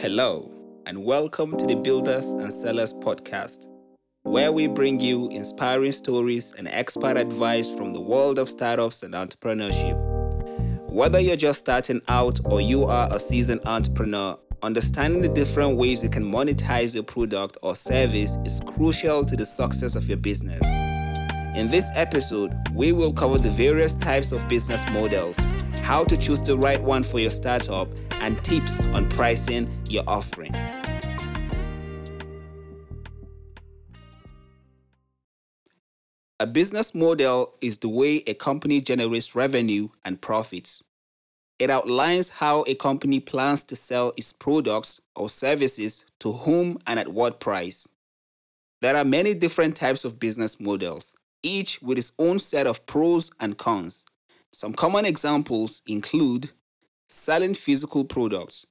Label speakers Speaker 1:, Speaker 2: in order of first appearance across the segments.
Speaker 1: Hello, and welcome to the Builders and Sellers podcast, where we bring you inspiring stories and expert advice from the world of startups and entrepreneurship. Whether you're just starting out or you are a seasoned entrepreneur, understanding the different ways you can monetize your product or service is crucial to the success of your business. In this episode, we will cover the various types of business models, how to choose the right one for your startup, and tips on pricing your offering. A business model is the way a company generates revenue and profits. It outlines how a company plans to sell its products or services to whom and at what price. There are many different types of business models, each with its own set of pros and cons. Some common examples include selling physical products.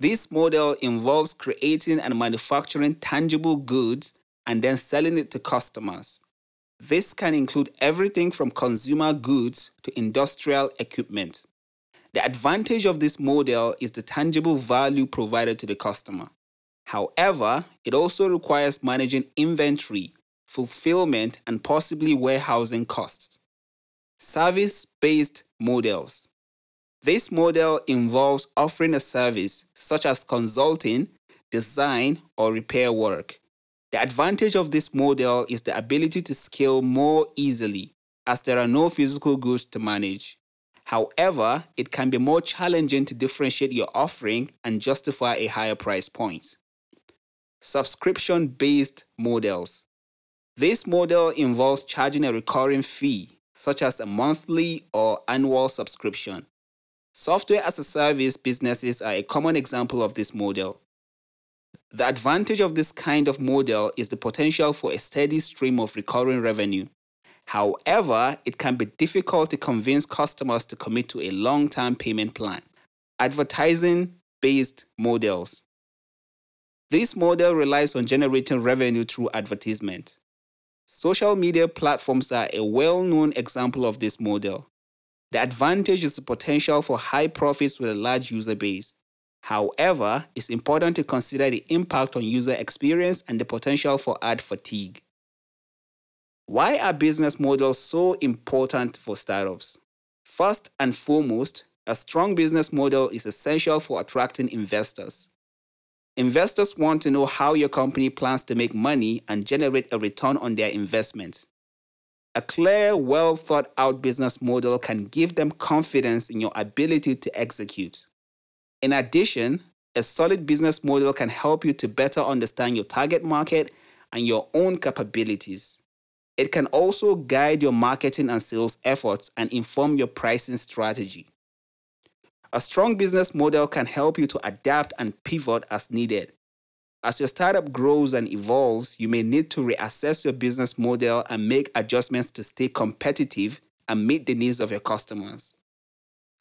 Speaker 1: This model involves creating and manufacturing tangible goods and then selling it to customers. This can include everything from consumer goods to industrial equipment. The advantage of this model is the tangible value provided to the customer. However, it also requires managing inventory, fulfillment, and possibly warehousing costs. Service based models. This model involves offering a service such as consulting, design, or repair work. The advantage of this model is the ability to scale more easily as there are no physical goods to manage. However, it can be more challenging to differentiate your offering and justify a higher price point. Subscription based models. This model involves charging a recurring fee, such as a monthly or annual subscription. Software as a service businesses are a common example of this model. The advantage of this kind of model is the potential for a steady stream of recurring revenue. However, it can be difficult to convince customers to commit to a long term payment plan. Advertising based models. This model relies on generating revenue through advertisement. Social media platforms are a well known example of this model. The advantage is the potential for high profits with a large user base. However, it's important to consider the impact on user experience and the potential for ad fatigue. Why are business models so important for startups? First and foremost, a strong business model is essential for attracting investors. Investors want to know how your company plans to make money and generate a return on their investment. A clear, well thought out business model can give them confidence in your ability to execute. In addition, a solid business model can help you to better understand your target market and your own capabilities. It can also guide your marketing and sales efforts and inform your pricing strategy. A strong business model can help you to adapt and pivot as needed. As your startup grows and evolves, you may need to reassess your business model and make adjustments to stay competitive and meet the needs of your customers.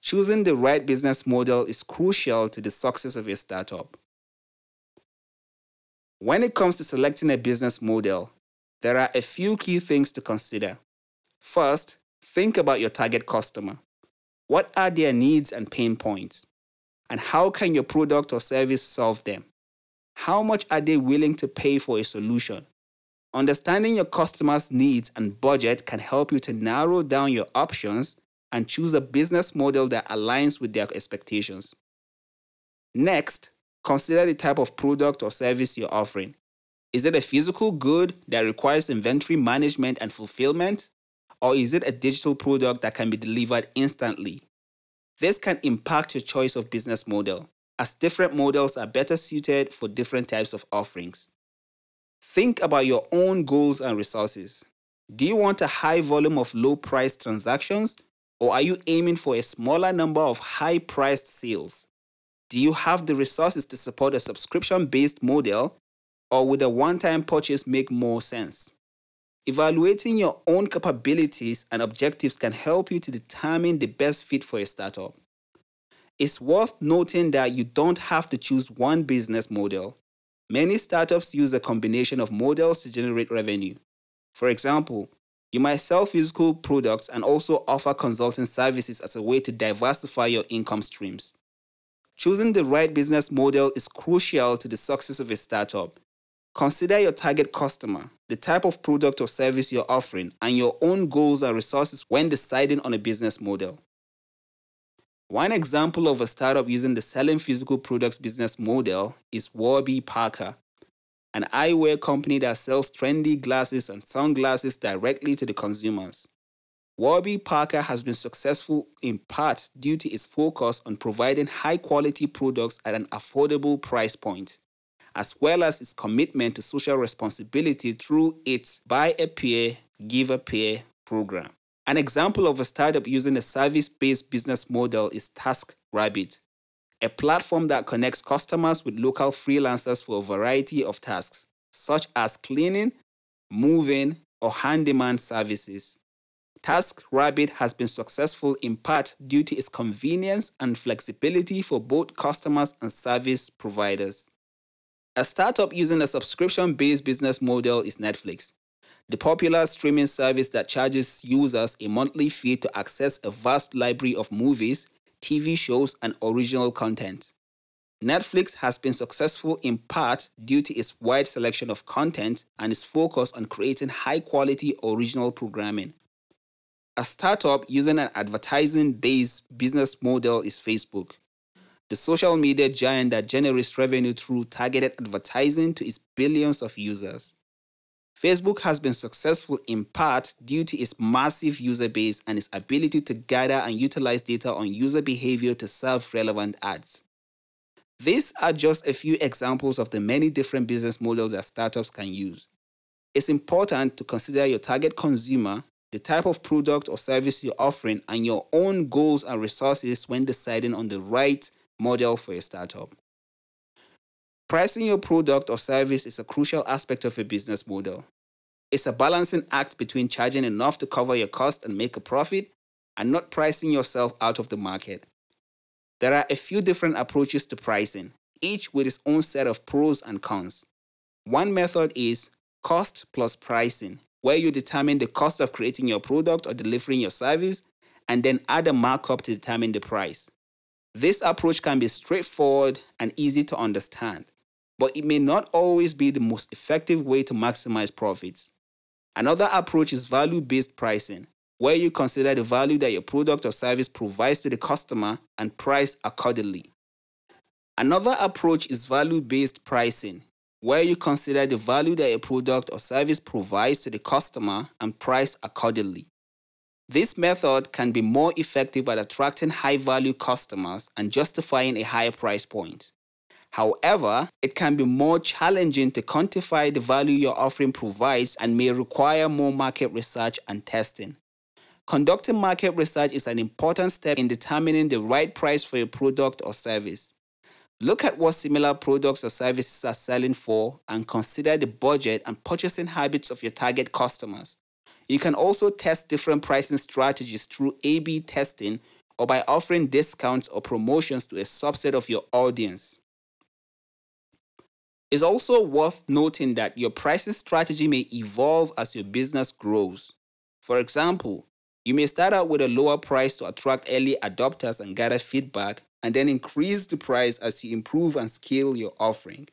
Speaker 1: Choosing the right business model is crucial to the success of your startup. When it comes to selecting a business model, there are a few key things to consider. First, think about your target customer. What are their needs and pain points? And how can your product or service solve them? How much are they willing to pay for a solution? Understanding your customers' needs and budget can help you to narrow down your options and choose a business model that aligns with their expectations. Next, consider the type of product or service you're offering. Is it a physical good that requires inventory management and fulfillment? Or is it a digital product that can be delivered instantly? This can impact your choice of business model as different models are better suited for different types of offerings. Think about your own goals and resources. Do you want a high volume of low priced transactions, or are you aiming for a smaller number of high priced sales? Do you have the resources to support a subscription based model, or would a one time purchase make more sense? Evaluating your own capabilities and objectives can help you to determine the best fit for a startup. It's worth noting that you don't have to choose one business model. Many startups use a combination of models to generate revenue. For example, you might sell physical products and also offer consulting services as a way to diversify your income streams. Choosing the right business model is crucial to the success of a startup. Consider your target customer, the type of product or service you're offering, and your own goals and resources when deciding on a business model. One example of a startup using the selling physical products business model is Warby Parker, an eyewear company that sells trendy glasses and sunglasses directly to the consumers. Warby Parker has been successful in part due to its focus on providing high quality products at an affordable price point, as well as its commitment to social responsibility through its Buy a Pair, Give a Pair program. An example of a startup using a service based business model is TaskRabbit, a platform that connects customers with local freelancers for a variety of tasks, such as cleaning, moving, or handyman services. TaskRabbit has been successful in part due to its convenience and flexibility for both customers and service providers. A startup using a subscription based business model is Netflix, the popular streaming service that charges users a monthly fee to access a vast library of movies, TV shows, and original content. Netflix has been successful in part due to its wide selection of content and its focus on creating high quality original programming. A startup using an advertising based business model is Facebook, the social media giant that generates revenue through targeted advertising to its billions of users. Facebook has been successful in part due to its massive user base and its ability to gather and utilize data on user behavior to serve relevant ads. These are just a few examples of the many different business models that startups can use. It's important to consider your target consumer the type of product or service you're offering, and your own goals and resources when deciding on the right model for your startup. Pricing your product or service is a crucial aspect of a business model. It's a balancing act between charging enough to cover your cost and make a profit and not pricing yourself out of the market. There are a few different approaches to pricing, each with its own set of pros and cons. One method is cost plus pricing, where you determine the cost of creating your product or delivering your service and then add a markup to determine the price. This approach can be straightforward and easy to understand, but it may not always be the most effective way to maximize profits. Another approach is value based pricing, where you consider the value that your product or service provides to the customer and price accordingly. Another approach is value based pricing, where you consider the value that a product or service provides to the customer and price accordingly. This method can be more effective at attracting high value customers and justifying a higher price point. However, it can be more challenging to quantify the value your offering provides and may require more market research and testing. Conducting market research is an important step in determining the right price for your product or service. Look at what similar products or services are selling for and consider the budget and purchasing habits of your target customers. You can also test different pricing strategies through A B testing or by offering discounts or promotions to a subset of your audience. It's also worth noting that your pricing strategy may evolve as your business grows. For example, you may start out with a lower price to attract early adopters and gather feedback, and then increase the price as you improve and scale your offering.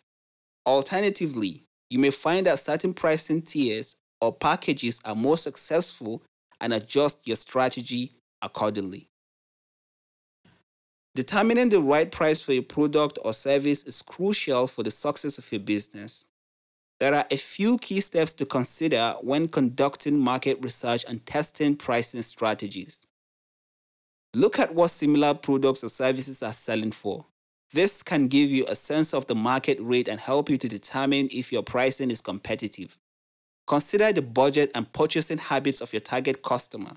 Speaker 1: Alternatively, you may find that certain pricing tiers or packages are more successful and adjust your strategy accordingly. Determining the right price for your product or service is crucial for the success of your business. There are a few key steps to consider when conducting market research and testing pricing strategies. Look at what similar products or services are selling for. This can give you a sense of the market rate and help you to determine if your pricing is competitive. Consider the budget and purchasing habits of your target customer.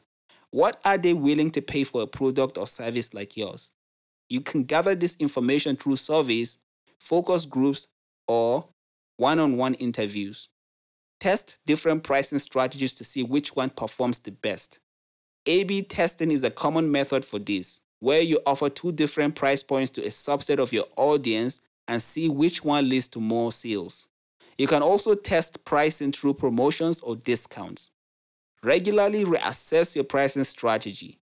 Speaker 1: What are they willing to pay for a product or service like yours? You can gather this information through surveys, focus groups, or one on one interviews. Test different pricing strategies to see which one performs the best. A B testing is a common method for this, where you offer two different price points to a subset of your audience and see which one leads to more sales. You can also test pricing through promotions or discounts. Regularly reassess your pricing strategy.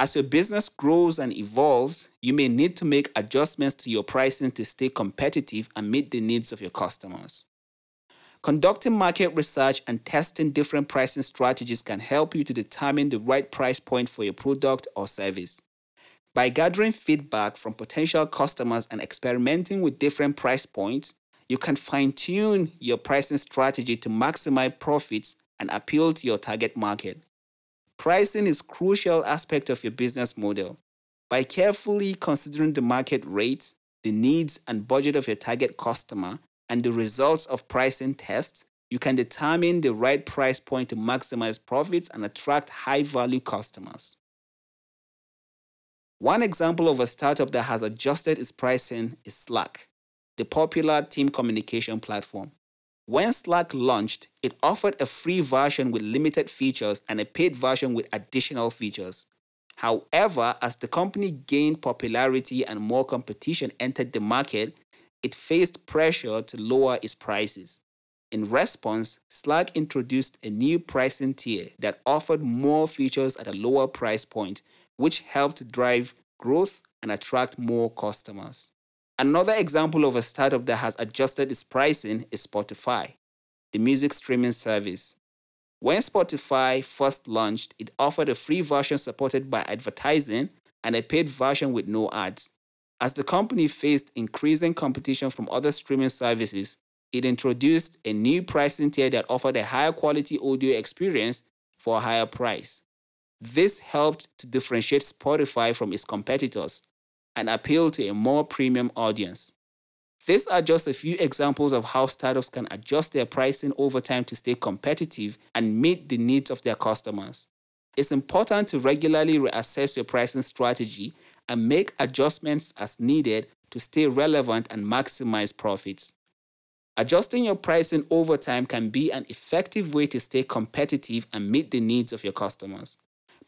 Speaker 1: As your business grows and evolves, you may need to make adjustments to your pricing to stay competitive and meet the needs of your customers. Conducting market research and testing different pricing strategies can help you to determine the right price point for your product or service. By gathering feedback from potential customers and experimenting with different price points, you can fine tune your pricing strategy to maximize profits and appeal to your target market. Pricing is crucial aspect of your business model. By carefully considering the market rate, the needs and budget of your target customer, and the results of pricing tests, you can determine the right price point to maximize profits and attract high value customers. One example of a startup that has adjusted its pricing is Slack, the popular team communication platform. When Slack launched, it offered a free version with limited features and a paid version with additional features. However, as the company gained popularity and more competition entered the market, it faced pressure to lower its prices. In response, Slack introduced a new pricing tier that offered more features at a lower price point, which helped drive growth and attract more customers. Another example of a startup that has adjusted its pricing is Spotify, the music streaming service. When Spotify first launched, it offered a free version supported by advertising and a paid version with no ads. As the company faced increasing competition from other streaming services, it introduced a new pricing tier that offered a higher quality audio experience for a higher price. This helped to differentiate Spotify from its competitors and appeal to a more premium audience. These are just a few examples of how startups can adjust their pricing over time to stay competitive and meet the needs of their customers. It's important to regularly reassess your pricing strategy and make adjustments as needed to stay relevant and maximize profits. Adjusting your pricing over time can be an effective way to stay competitive and meet the needs of your customers.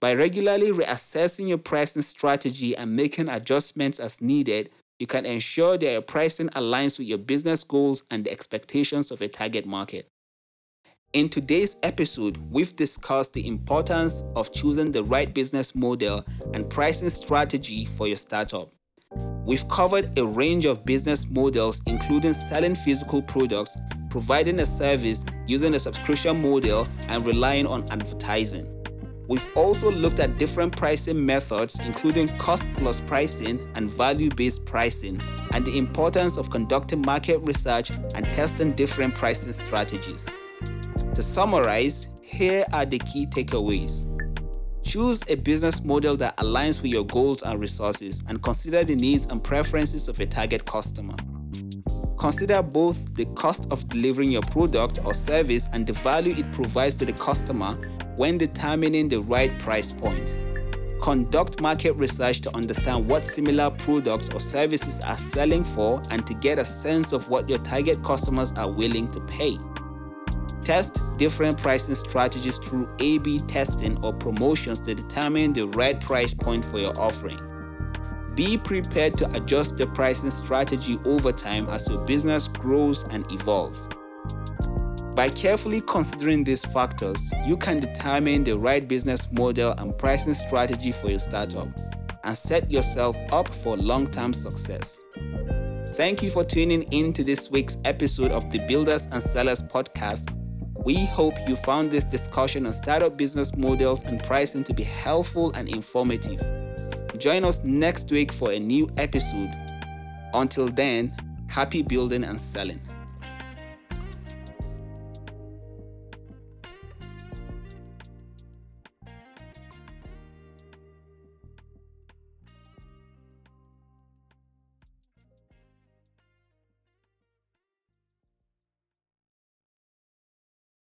Speaker 1: By regularly reassessing your pricing strategy and making adjustments as needed, you can ensure that your pricing aligns with your business goals and the expectations of a target market. In today's episode, we've discussed the importance of choosing the right business model and pricing strategy for your startup. We've covered a range of business models, including selling physical products, providing a service using a subscription model, and relying on advertising. We've also looked at different pricing methods, including cost plus pricing and value based pricing, and the importance of conducting market research and testing different pricing strategies. To summarize, here are the key takeaways. Choose a business model that aligns with your goals and resources and consider the needs and preferences of a target customer. Consider both the cost of delivering your product or service and the value it provides to the customer when determining the right price point. Conduct market research to understand what similar products or services are selling for and to get a sense of what your target customers are willing to pay. Test different pricing strategies through A B testing or promotions to determine the right price point for your offering. Be prepared to adjust your pricing strategy over time as your business grows and evolves. By carefully considering these factors, you can determine the right business model and pricing strategy for your startup and set yourself up for long term success. Thank you for tuning in to this week's episode of the Builders and Sellers podcast we hope you found this discussion on startup business models and pricing to be helpful and informative. Join us next week for a new episode. Until then, happy building and selling.